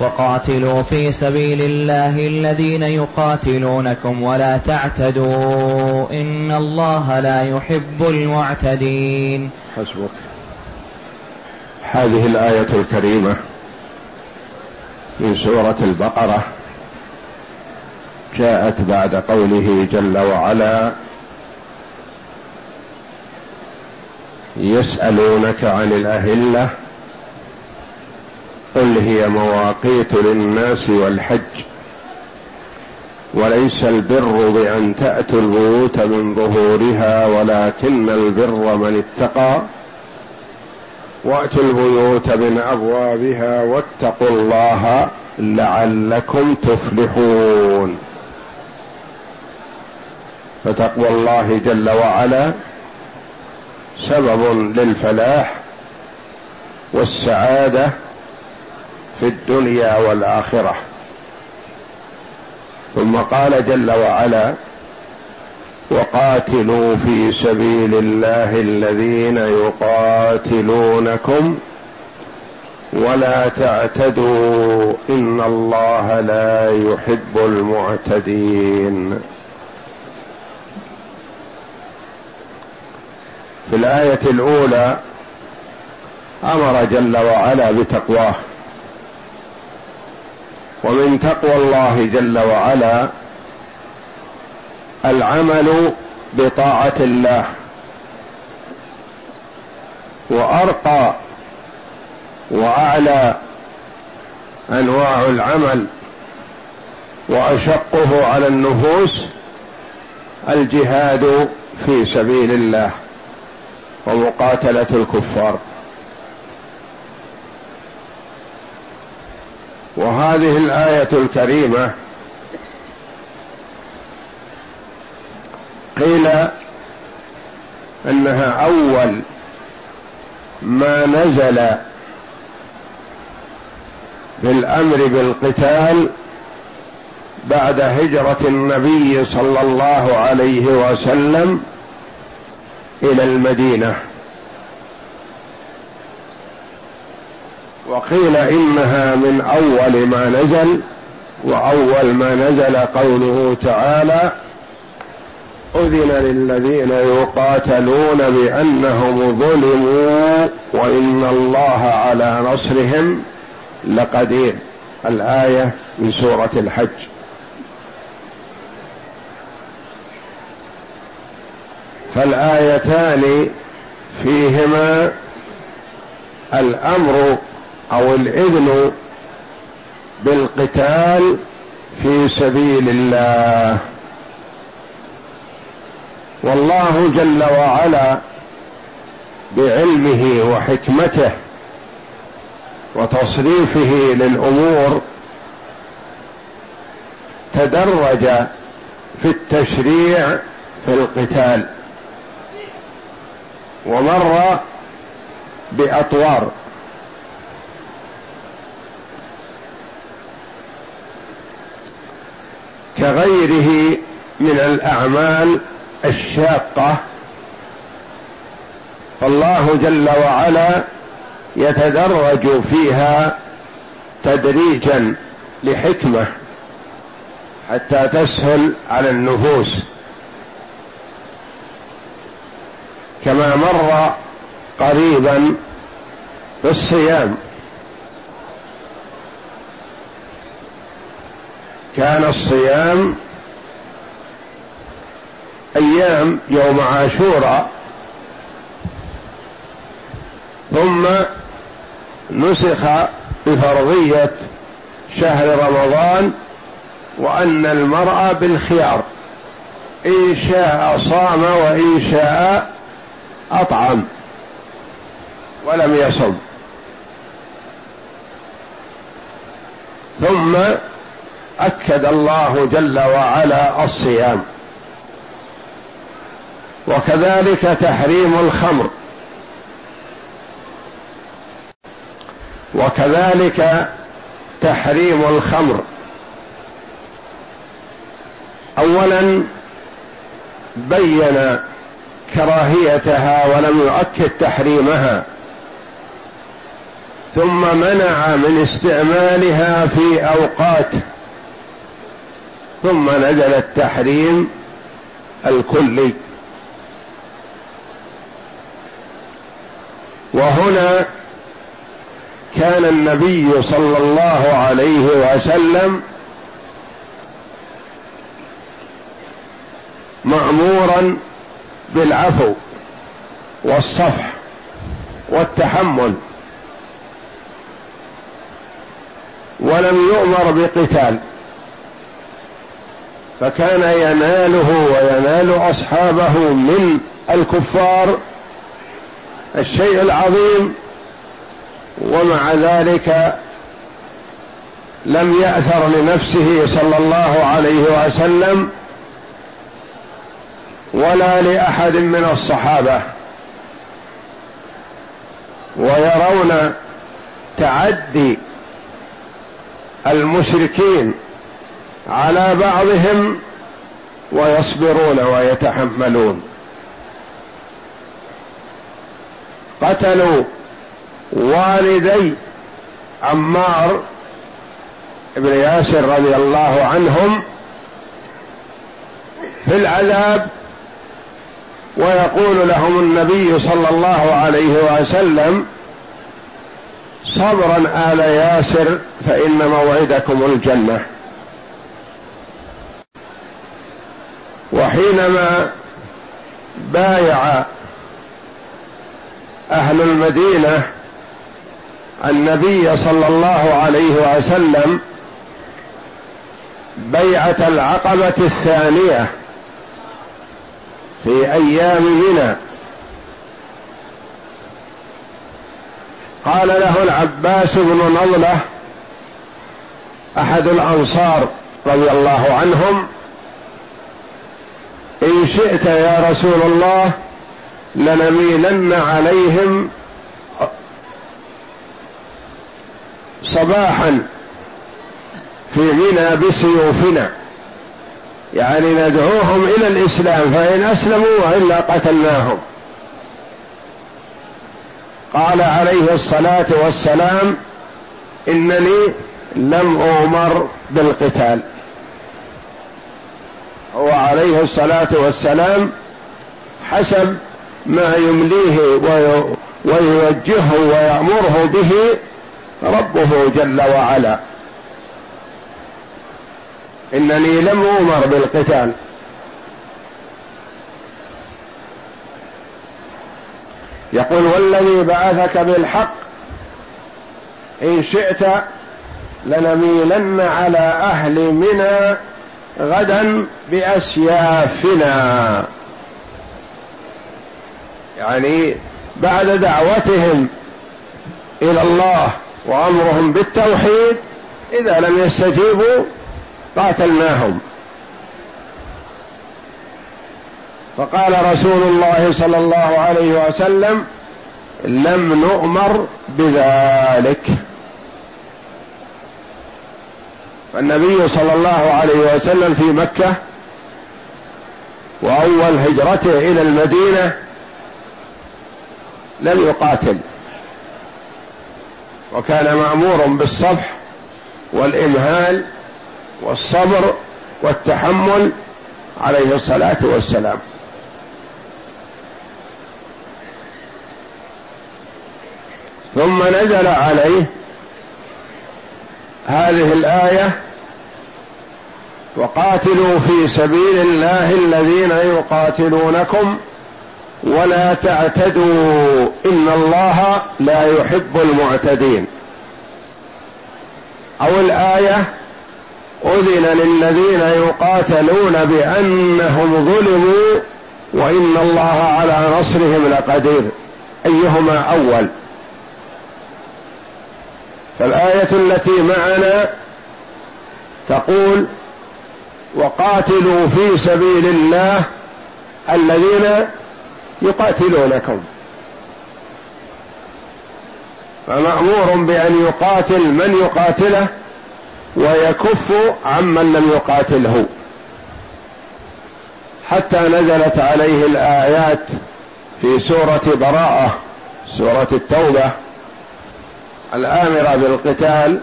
وقاتلوا في سبيل الله الذين يقاتلونكم ولا تعتدوا إن الله لا يحب المعتدين. حسبك. هذه الآية الكريمة من سورة البقرة. جاءت بعد قوله جل وعلا يسألونك عن الأهلة قل هي مواقيت للناس والحج. وليس البر بأن تأتوا البيوت من ظهورها ولكن البر من اتقى. وأتوا البيوت من أبوابها واتقوا الله لعلكم تفلحون. فتقوى الله جل وعلا سبب للفلاح والسعادة في الدنيا والآخرة. ثم قال جل وعلا وقاتلوا في سبيل الله الذين يقاتلونكم ولا تعتدوا إن الله لا يحب المعتدين. في الآية الأولى أمر جل وعلا بتقواه. ومن تقوى الله جل وعلا العمل بطاعة الله. وأرقى وأعلى أنواع العمل وأشقه على النفوس الجهاد في سبيل الله ومقاتلة الكفار. وهذه الآية الكريمة قيل أنها أول ما نزل بالأمر بالقتال بعد هجرة النبي صلى الله عليه وسلم إلى المدينة. وقيل إنها من أول ما نزل وأول ما نزل قوله تعالى أذن للذين يقاتلون بأنهم ظلموا وإن الله على نصرهم لقدير. الآية من سورة الحج. فالآيتان فيهما الأمر أو الإذن بالقتال في سبيل الله. والله جل وعلا بعلمه وحكمته وتصريفه للأمور تدرج في التشريع في القتال ومر بأطوار. كغيره من الأعمال الشاقة. فالله جل وعلا يتدرج فيها تدريجا لحكمة حتى تسهل على النفوس. كما مر قريبا في الصيام. كان الصيام أيام يوم عاشوراء ثم نسخ بفرضية شهر رمضان وأن المرء بالخيار إن شاء صام وإن شاء أطعم ولم يصم. ثم أكد الله جل وعلا الصيام. وكذلك تحريم الخمر. وكذلك تحريم الخمر. اولا بين كراهيتها ولم يؤكد تحريمها. ثم منع من استعمالها في أوقات ثم نزل التحريم الكلي. وهنا كان النبي صلى الله عليه وسلم مأمورا بالعفو والصفح والتحمل. ولم يؤمر بقتال. فكان يناله وينال أصحابه من الكفار الشيء العظيم ومع ذلك لم يأثر لنفسه صلى الله عليه وسلم ولا لأحد من الصحابة. ويرون تعدي المشركين على بعضهم ويصبرون ويتحملون. قتلوا والدي عمار بن ياسر رضي الله عنهم في العذاب ويقول لهم النبي صلى الله عليه وسلم صبرا آل ياسر فإن موعدكم الجنة. وحينما بايع أهل المدينة النبي صلى الله عليه وسلم بيعة العقبة الثانية في أيام منى. قال له العباس بن نضلة أحد الأنصار رضي الله عنهم شئت يا رسول الله لنميلن عليهم صباحا في منى بسيوفنا. يعني ندعوهم إلى الإسلام فإن أسلموا وإلا قتلناهم. قال عليه الصلاة والسلام إنني لم اؤمر بالقتال. هو عليه الصلاة والسلام حسب ما يمليه ويوجهه ويأمره به ربه جل وعلا. إنني لم أمر بالقتال. يقول والذي بعثك بالحق إن شئت لنميلن على أهل منى غدا بأسيافنا. يعني بعد دعوتهم إلى الله وأمرهم بالتوحيد إذا لم يستجيبوا قاتلناهم. فقال رسول الله صلى الله عليه وسلم لم نؤمر بذلك. فالنبي صلى الله عليه وسلم في مكة وأول هجرته إلى المدينة لم يقاتل. وكان مأمور بالصفح والإمهال والصبر والتحمل عليه الصلاة والسلام. ثم نزل عليه هذه الآية وقاتلوا في سبيل الله الذين يقاتلونكم ولا تعتدوا إن الله لا يحب المعتدين. أو الآية أذن للذين يقاتلون بأنهم ظلموا وإن الله على نصرهم لقدير. أيهما أول؟ فالآية التي معنا تقول وقاتلوا في سبيل الله الذين يقاتلونكم. فمأمور بأن يقاتل من يقاتله ويكف عمن لم يقاتله. حتى نزلت عليه الآيات في سورة براءة سورة التوبة. الآمرة بالقتال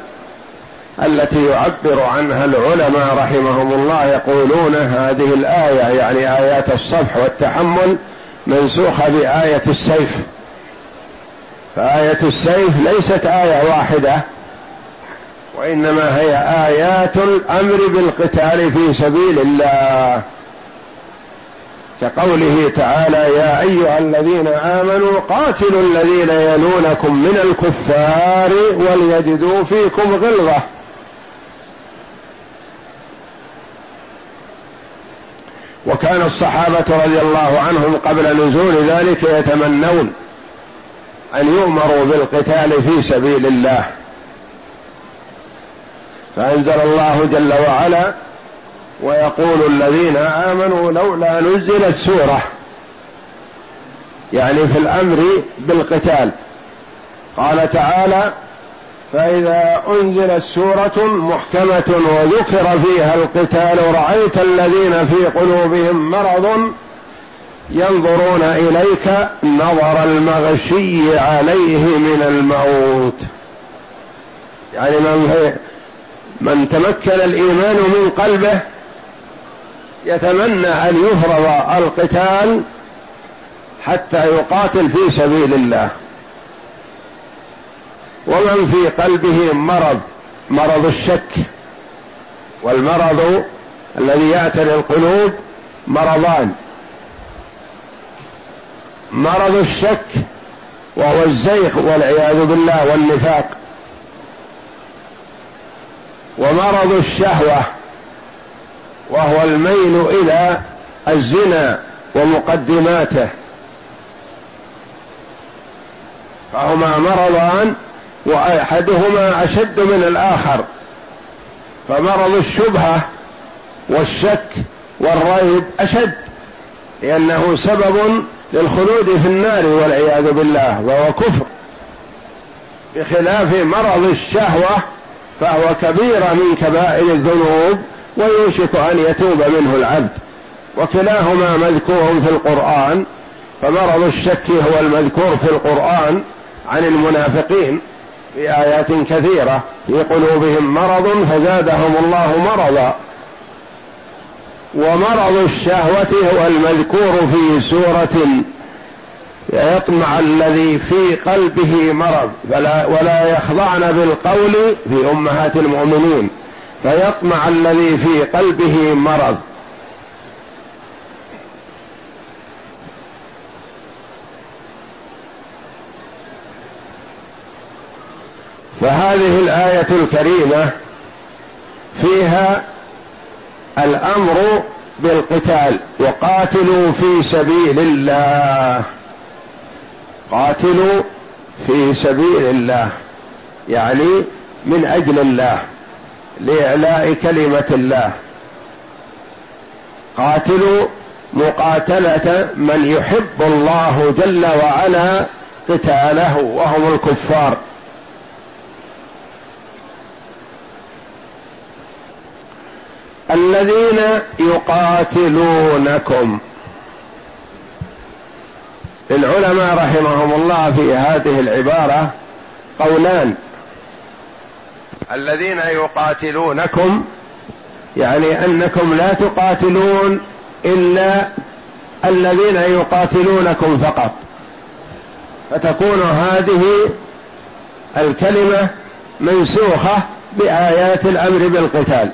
التي يعبر عنها العلماء رحمهم الله يقولون هذه الآية يعني آيات الصفح والتحمل منسوخة بآية السيف. فآية السيف ليست آية واحدة وإنما هي آيات الأمر بالقتال في سبيل الله. كقوله تعالى يا أيها الذين آمنوا قاتلوا الذين يلونكم من الكفار وليجدوا فيكم غلظة. وكان الصحابة رضي الله عنهم قبل نزول ذلك يتمنون أن يؤمروا بالقتال في سبيل الله. فأنزل الله جل وعلا ويقول الذين آمنوا لولا نزلت سوره يعني في الأمر بالقتال. قال تعالى فإذا أنزلت سورة محكمة وذكر فيها القتال رأيت الذين في قلوبهم مرض ينظرون إليك نظر المغشي عليه من الموت. يعني من من تمكن الإيمان من قلبه يتمنى أن يفرض القتال حتى يقاتل في سبيل الله. ومن في قلبه مرض مرض الشك والمرض الذي يعتري القلوب مرضان. مرض الشك وهو الزيغ والعياذ بالله والنفاق. ومرض الشهوة وهو الميل إلى الزنا ومقدماته. فهما مرضان وأحدهما أشد من الآخر. فمرض الشبهة والشك والريب أشد لأنه سبب للخلود في النار والعياذ بالله وهو كفر. بخلاف مرض الشهوة فهو كبيره من كبائر الذنوب ويوشك أن يتوب منه العبد. وكلاهما مذكور في القرآن فمرض الشك هو المذكور في القرآن عن المنافقين في آيات كثيرة في قلوبهم مرض فزادهم الله مرضا. ومرض الشهوة هو المذكور في سورة يطمع الذي في قلبه مرض فلا ولا يخضعن بالقول في أمهات المؤمنين. فيطمع الذي في قلبه مرض. فهذه الآية الكريمة فيها الأمر بالقتال وقاتلوا في سبيل الله. قاتلوا في سبيل الله يعني من أجل الله. لإعلاء كلمة الله. قاتلوا مقاتلة من يحب الله جل وعلا قتاله وهم الكفار. الذين يقاتلونكم. للعلماء رحمهم الله في هذه العبارة قولان. الذين يقاتلونكم يعني أنكم لا تقاتلون إلا الذين يقاتلونكم فقط. فتكون هذه الكلمة منسوخة بآيات الأمر بالقتال.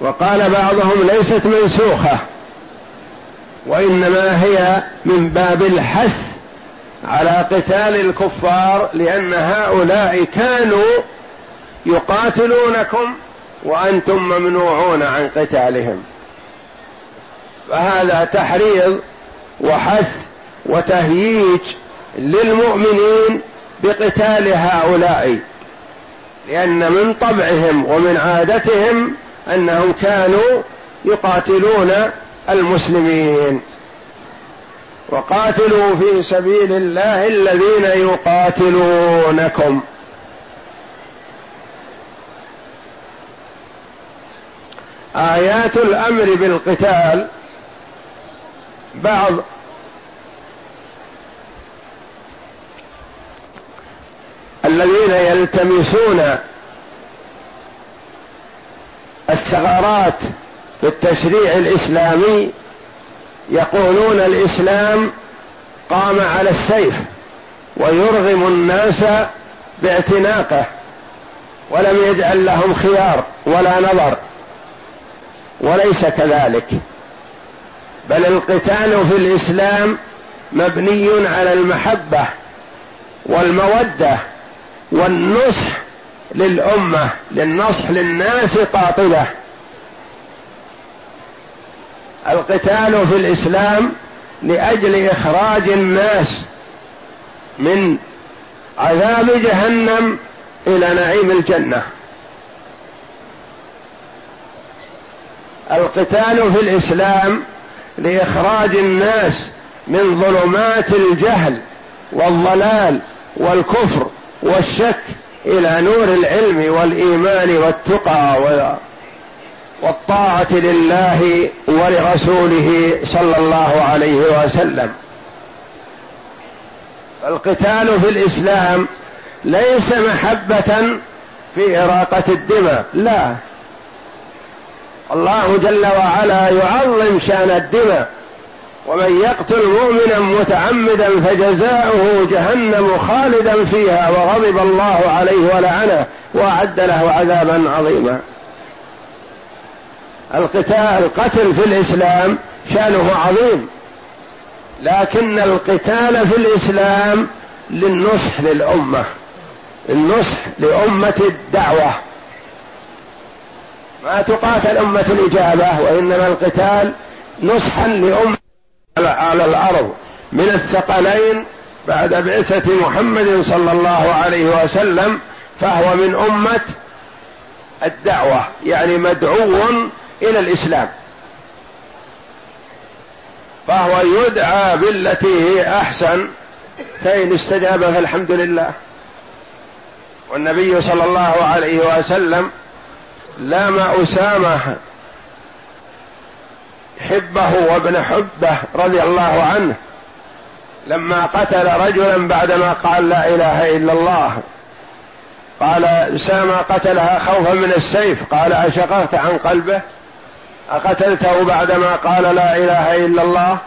وقال بعضهم ليست منسوخة وإنما هي من باب الحث على قتال الكفار لأن هؤلاء كانوا يقاتلونكم وأنتم ممنوعون عن قتالهم. فهذا تحريض وحث وتهييج للمؤمنين بقتال هؤلاء لأن من طبعهم ومن عادتهم أنهم كانوا يقاتلون المسلمين. وقاتلوا في سبيل الله الذين يقاتلونكم. آيات الأمر بالقتال بعض الذين يلتمسون الثغرات في التشريع الإسلامي يقولون الإسلام قام على السيف ويرغم الناس باعتناقه ولم يجعل لهم خيار ولا نظر وليس كذلك. بل القتال في الإسلام مبني على المحبة والمودة والنصح للأمة للنصح للناس قاطبة. القتال في الإسلام لأجل إخراج الناس من عذاب جهنم إلى نعيم الجنة. القتال في الإسلام لإخراج الناس من ظلمات الجهل والضلال والكفر والشك إلى نور العلم والإيمان والتقى والطاعة لله ولرسوله صلى الله عليه وسلم. القتال في الإسلام ليس محبة في إراقة الدماء لا. الله جل وعلا يعظم شأن الدماء ومن يقتل مؤمنا متعمدا فجزاؤه جهنم خالدا فيها وغضب الله عليه ولعنه وأعد له عذابا عظيما. القتال القتل في الإسلام شأنه عظيم. لكن القتال في الإسلام للنصح للأمة النصح لأمة الدعوة. ما تقاتل أمة الإجابة وإنما القتال نصحا لأمة على الأرض. من الثقلين بعد بعثة محمد صلى الله عليه وسلم فهو من أمة الدعوة يعني مدعو إلى الإسلام. فهو يدعى بالتي هي أحسن فإن استجاب فالحمد لله. والنبي صلى الله عليه وسلم لام أسامه حبه وابن حبه رضي الله عنه لما قتل رجلا بعدما قال لا إله إلا الله. قال اسامه قتلها خوفا من السيف. قال أشققت عن قلبه؟ أقتلته بعدما قال لا إله إلا الله؟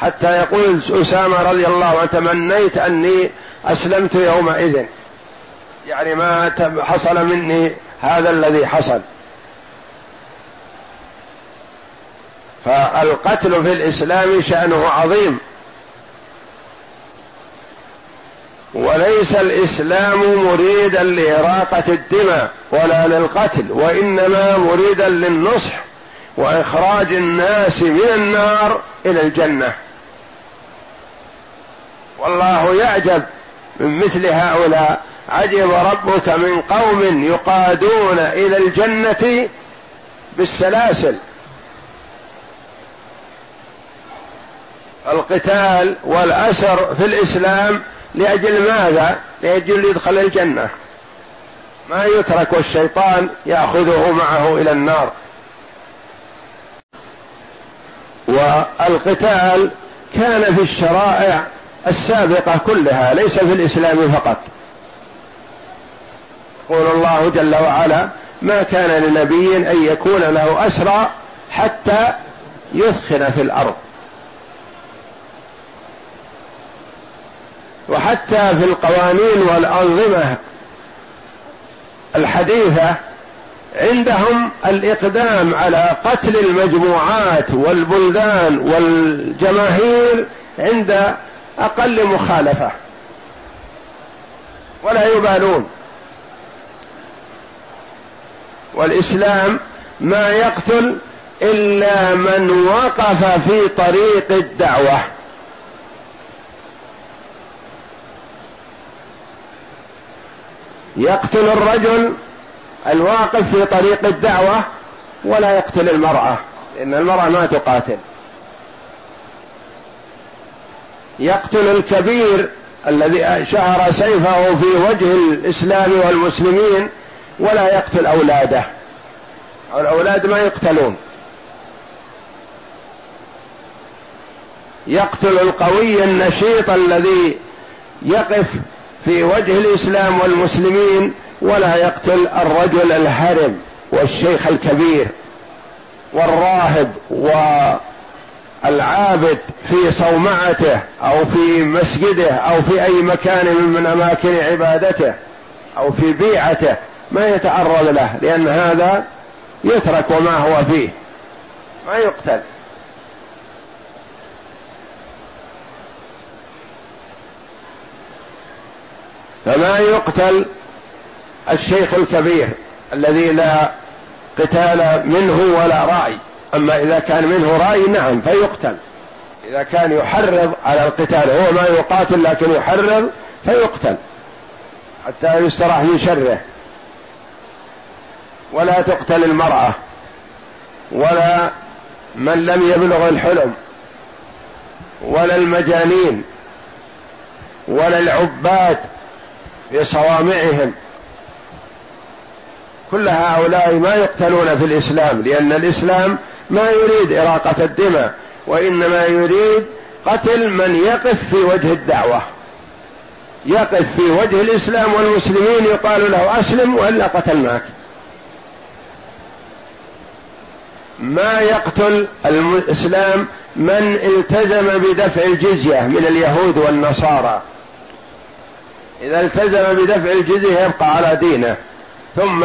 حتى يقول أسامة رضي الله عنه تمنيت أني أسلمت يومئذ. يعني ما حصل مني هذا الذي حصل. فالقتل في الإسلام شأنه عظيم. وليس الإسلام مريدا لإراقة الدماء ولا للقتل وإنما مريدا للنصح. وإخراج الناس من النار إلى الجنة. والله يعجب من مثل هؤلاء. عجب ربك من قوم يقادون إلى الجنة بالسلاسل. القتال والأسر في الإسلام لأجل ماذا؟ لأجل يدخل الجنة. ما يترك والشيطان يأخذه معه إلى النار. والقتال كان في الشرائع السابقة كلها ليس في الإسلام فقط. يقول الله جل وعلا ما كان لنبي أن يكون له أسرى حتى يثخن في الأرض وحتى في القوانين والأنظمة الحديثة عندهم الإقدام على قتل المجموعات والبلدان والجماهير عند أقل مخالفة. ولا يبالون. والإسلام ما يقتل إلا من وقف في طريق الدعوة. يقتل الرجل الواقف في طريق الدعوة ولا يقتل المرأة لأن المرأة ما تقاتل. يقتل الكبير الذي شهر سيفه في وجه الإسلام والمسلمين ولا يقتل أولاده. الأولاد ما يقتلون. يقتل القوي النشيط الذي يقف في وجه الإسلام والمسلمين ولا يقتل الرجل الهرم والشيخ الكبير والراهب والعابد في صومعته أو في مسجده أو في أي مكان من أماكن عبادته أو في بيعته ما يتعرض له لأن هذا يترك وما هو فيه ما يقتل. فما يقتل الشيخ الكبير الذي لا قتال منه ولا رأي. أما إذا كان منه رأي نعم فيقتل. إذا كان يحرض على القتال هو ما يقاتل لكن يحرض فيقتل. حتى يستراح من شره. ولا تقتل المرأة. ولا من لم يبلغ الحلم. ولا المجانين. ولا العباد في صوامعهم كل هؤلاء ما يقتلون في الإسلام لأن الإسلام ما يريد إراقة الدماء وإنما يريد قتل من يقف في وجه الدعوة. يقف في وجه الإسلام والمسلمين يقال له أسلم وإلا قتلناك ما يقتل الإسلام من التزم بدفع الجزية من اليهود والنصارى. إذا التزم بدفع الجزية يبقى على دينه. ثم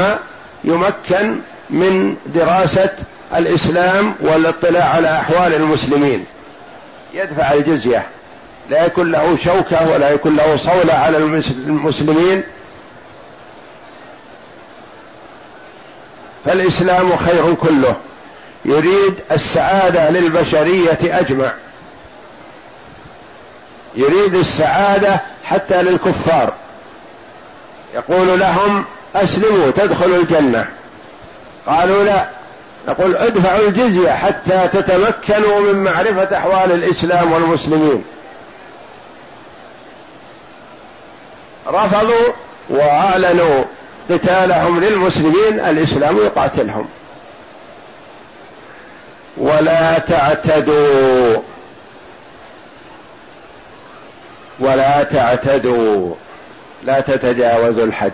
يمكن من دراسة الإسلام والاطلاع على أحوال المسلمين. يدفع الجزية. لا يكون له شوكة ولا يكون له صولة على المسلمين. فالإسلام خير كله. يريد السعادة للبشرية أجمع. يريد السعادة حتى للكفار. يقول لهم أسلموا تدخلوا الجنة. قالوا لا. نقول ادفعوا الجزية حتى تتمكنوا من معرفة أحوال الإسلام والمسلمين. رفضوا وأعلنوا قتالهم للمسلمين الإسلام يقاتلهم. ولا تعتدوا. ولا تعتدوا. لا تتجاوزوا الحد.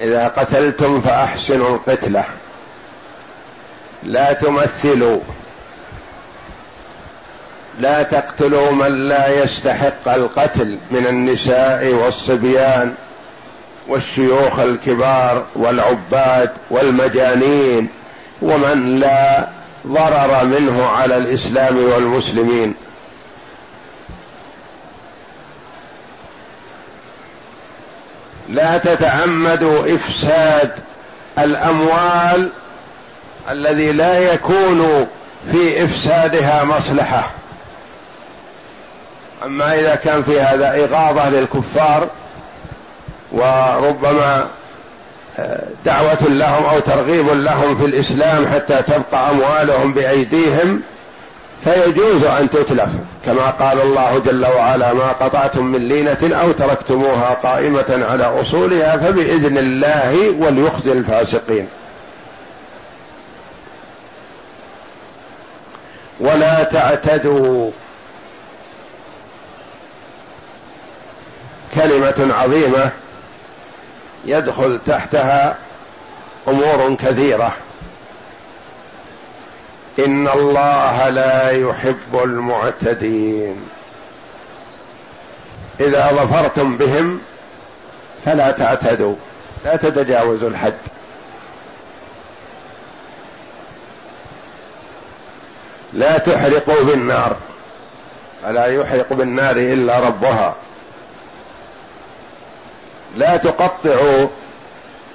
إذا قتلتم فأحسنوا القتلة. لا تمثلوا. لا تقتلوا من لا يستحق القتل من النساء والصبيان والشيوخ الكبار والعباد والمجانين ومن لا ضرر منه على الإسلام والمسلمين. لا تتعمدوا إفساد الأموال الذي لا يكون في إفسادها مصلحة. أما إذا كان في هذا إغاظة للكفار وربما آه، دعوة لهم أو ترغيب لهم في الإسلام حتى تبقى أموالهم بأيديهم فيجوز أن تتلف كما قال الله جل وعلا ما قطعتم من لينة أو تركتموها قائمة على أصولها فبإذن الله وليخزي الفاسقين. ولا تعتدوا. كلمة عظيمة يدخل تحتها أمور كثيرة. إن الله لا يحب المعتدين. إذا ظفرتم بهم فلا تعتدوا لا تتجاوزوا الحد. لا تحرقوا بالنار فلا يحرق بالنار إلا ربها. لا تقطعوا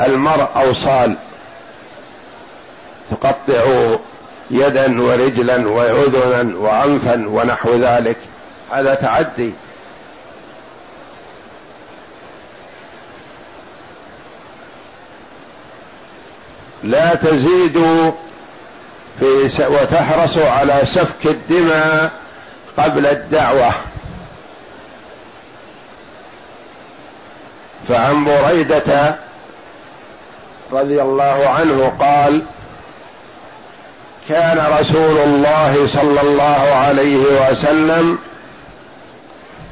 المرء أوصال تقطعوا يدا ورجلا واذنا وانفا ونحو ذلك. هذا تعدي. لا تزيدوا في وتحرصوا على سفك الدماء قبل الدعوة. فعن بريدة رضي الله عنه قال كان رسول الله صلى الله عليه وسلم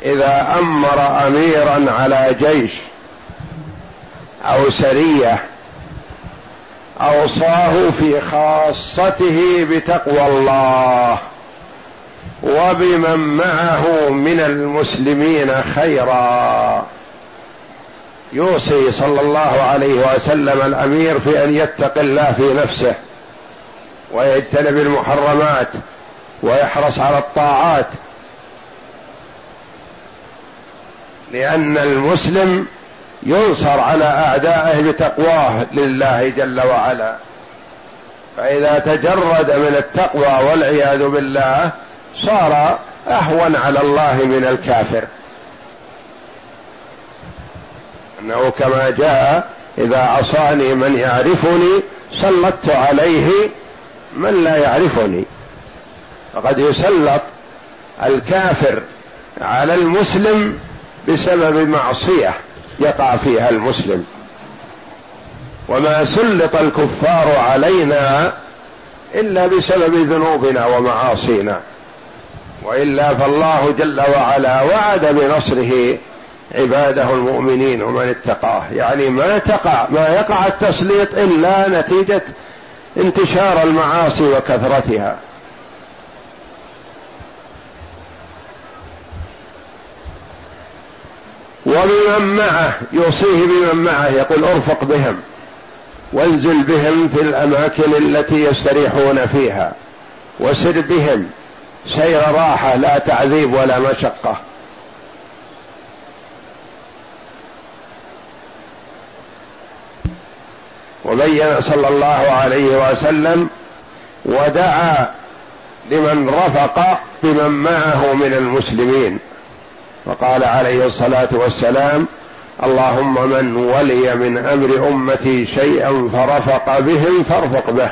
إذا أمر اميرا على جيش أو سرية أوصاه في خاصته بتقوى الله وبمن معه من المسلمين خيرا. يوصي صلى الله عليه وسلم الأمير في أن يتق الله في نفسه. ويجتنب المحرمات ويحرص على الطاعات. لأن المسلم ينصر على أعدائه بتقواه لله جل وعلا. فإذا تجرد من التقوى والعياذ بالله صار أهون على الله من الكافر. أنه كما جاء إذا عصاني من يعرفني سلطت عليه من لا يعرفني. فقد يسلط الكافر على المسلم بسبب معصية يقع فيها المسلم. وما سلط الكفار علينا إلا بسبب ذنوبنا ومعاصينا. وإلا فالله جل وعلا وعد بنصره عباده المؤمنين ومن اتقاه. يعني ما تقع ما يقع التسليط إلا نتيجة انتشار المعاصي وكثرتها. وبمن معه يوصيه بمن معه يقول ارفق بهم وانزل بهم في الأماكن التي يستريحون فيها وسر بهم سير راحة لا تعذيب ولا مشقة. وبين صلى الله عليه وسلم ودعا لمن رفق بمن معه من المسلمين. وقال عليه الصلاة والسلام اللهم من ولي من أمر أمتي شيئا فرفق بهم فارفق به.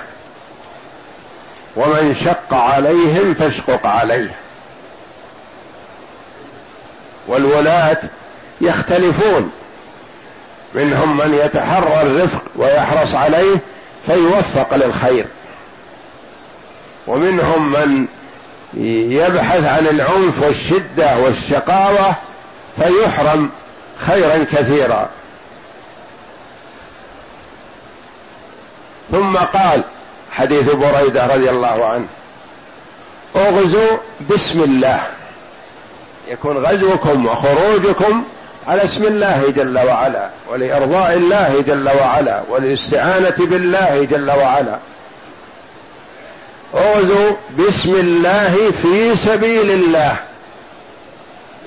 ومن شق عليهم فاشقق عليه. والولاة يختلفون. منهم من يتحرى الرفق ويحرص عليه فيوفق للخير. ومنهم من يبحث عن العنف والشدة والشقاوة فيحرم خيرا كثيرا. ثم قال حديث بريدة رضي الله عنه اغزوا بسم الله يكون غزوكم وخروجكم على اسم الله جل وعلا ولإرضاء الله جل وعلا والاستعانة بالله جل وعلا. اغزوا بسم الله في سبيل الله.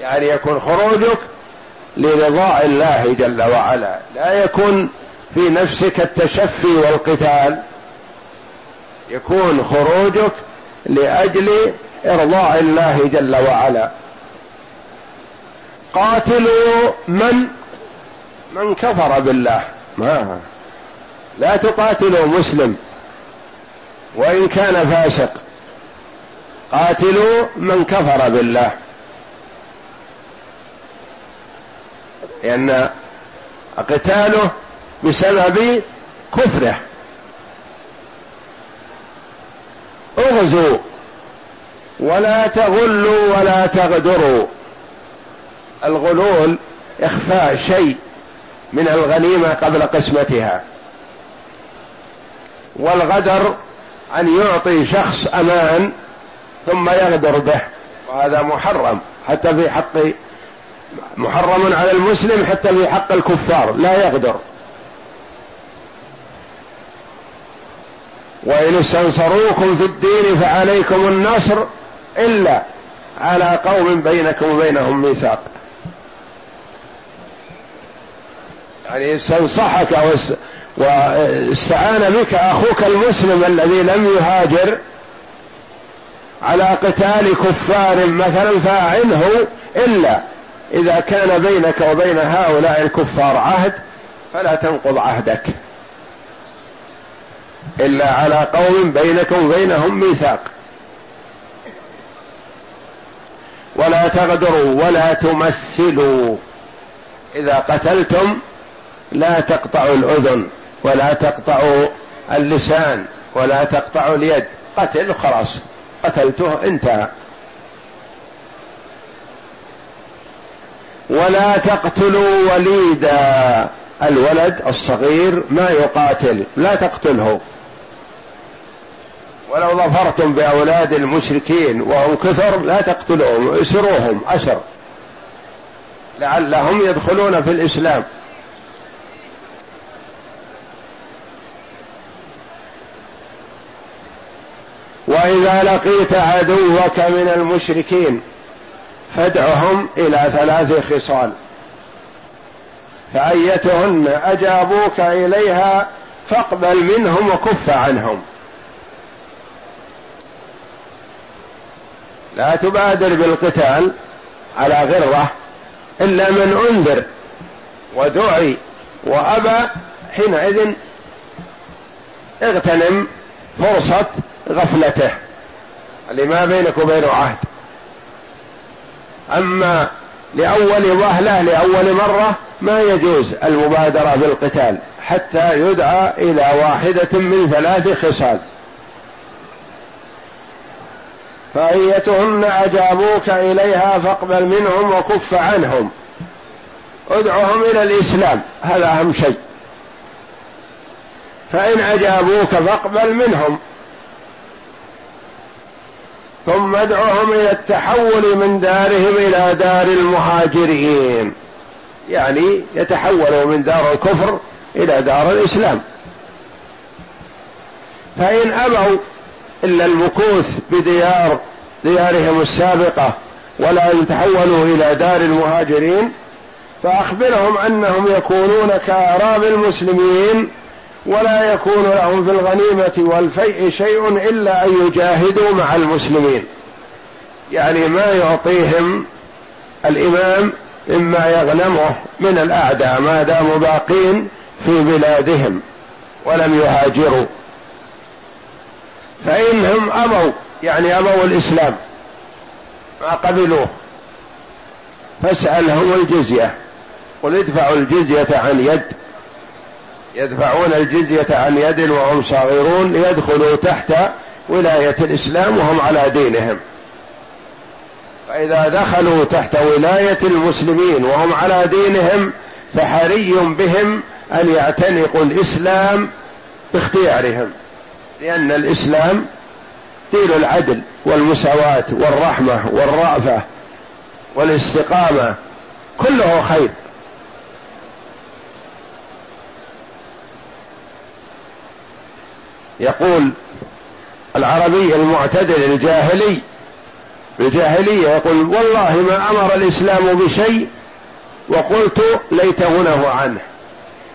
يعني يكون خروجك لرضاء الله جل وعلا. لا يكون في نفسك التشفي والقتال. يكون خروجك لأجل إرضاء الله جل وعلا. قاتلوا من؟ من كفر بالله. ما. لا تقاتلوا مسلم. وإن كان فاسق. قاتلوا من كفر بالله. لأن قتاله بسبب كفره. أغزوا. ولا تغلوا ولا تغدروا. الغلول إخفاء شيء من الغنيمة قبل قسمتها. والغدر أن يعطي شخص أمان ثم يغدر به وهذا محرم حتى في حق محرم على المسلم حتى في حق الكفار لا يغدر. وإن استنصروكم في الدين فعليكم النصر إلا على قوم بينكم وبينهم ميثاق. يعني استنصحك واستعان بك أخوك المسلم الذي لم يهاجر على قتال كفار مثلا فأعنه إلا إذا كان بينك وبين هؤلاء الكفار عهد فلا تنقض عهدك إلا على قوم بينك وبينهم ميثاق. ولا تغدروا ولا تمثلوا. إذا قتلتم لا تقطعوا الأذن ولا تقطعوا اللسان ولا تقطعوا اليد. قتل خلاص. قتلته انتهى. ولا تقتلوا وليدا. الولد الصغير ما يقاتل. لا تقتله. ولو ظفرتم بأولاد المشركين وهم كثر لا تقتلوهم اسروهم أسر. لعلهم يدخلون في الإسلام. واذا لقيت عدوك من المشركين فادعهم إلى ثلاث خصال. فأيتهن أجابوك إليها فاقبل منهم وكف عنهم. لا تبادر بالقتال على غرة إلا من أنذر ودعي وأبى حينئذ اغتنم فرصة غفلته. اللي ما بينك وبينه عهد. أما لأول وهلة لأول مرة ما يجوز المبادرة بالقتال حتى يدعى إلى واحدة من ثلاث خصال. فأيتهن أجابوك إليها فاقبل منهم وكف عنهم. ادعهم إلى الإسلام هذا أهم شيء. فإن أجابوك فاقبل منهم. ثم ادعهم إلى التحول من دارهم إلى دار المهاجرين. يعني يتحولوا من دار الكفر إلى دار الإسلام. فإن أبوا إلا المكوث بديار ديارهم السابقة ولا يتحولوا إلى دار المهاجرين فأخبرهم أنهم يكونون كأعراب المسلمين ولا يكون لهم في الغنيمة والفيء شيء إلا أن يجاهدوا مع المسلمين. يعني ما يعطيهم الإمام مما يغنمه من الأعداء ما داموا باقين في بلادهم ولم يهاجروا. فإنهم أبوا يعني أبوا الإسلام ما قبلوه. فاسألهم الجزية قل ادفعوا الجزية عن يد يدفعون الجزية عن يد وهم صاغرون ليدخلوا تحت ولاية الإسلام وهم على دينهم. فإذا دخلوا تحت ولاية المسلمين وهم على دينهم فحري بهم أن يعتنقوا الإسلام باختيارهم. لأن الإسلام دين العدل والمساواة والرحمة والرأفة والاستقامة كله خير. يقول العربي المعتدل الجاهلي الجاهلية يقول والله ما أمر الإسلام بشيء وقلت ليته نهى عنه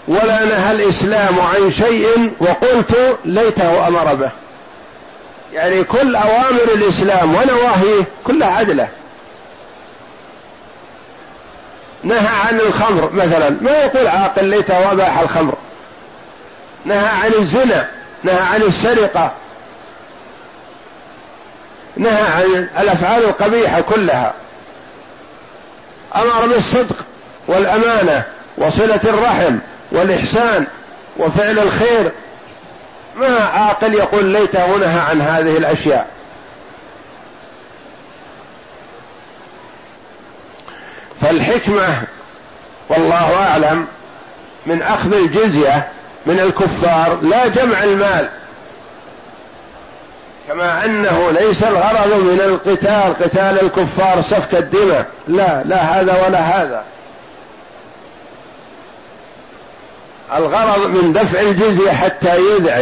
ولا نهى الإسلام عن شيء وقلت ليته أمر به. يعني كل أوامر الإسلام ونواهيه كلها عدلة. نهى عن الخمر مثلا ما يقول عاقل ليته أباح الخمر. نهى عن الزنا. نهى عن السرقة. نهى عن الأفعال القبيحة كلها. أمر بالصدق والأمانة وصلة الرحم والإحسان وفعل الخير. ما عاقل يقول ليته نهى عن هذه الأشياء. فالحكمة والله أعلم من أخذ الجزية من الكفار لا جمع المال. كما أنه ليس الغرض من القتال قتال الكفار سفك الدماء. لا لا هذا ولا هذا. الغرض من دفع الجزية حتى يدعي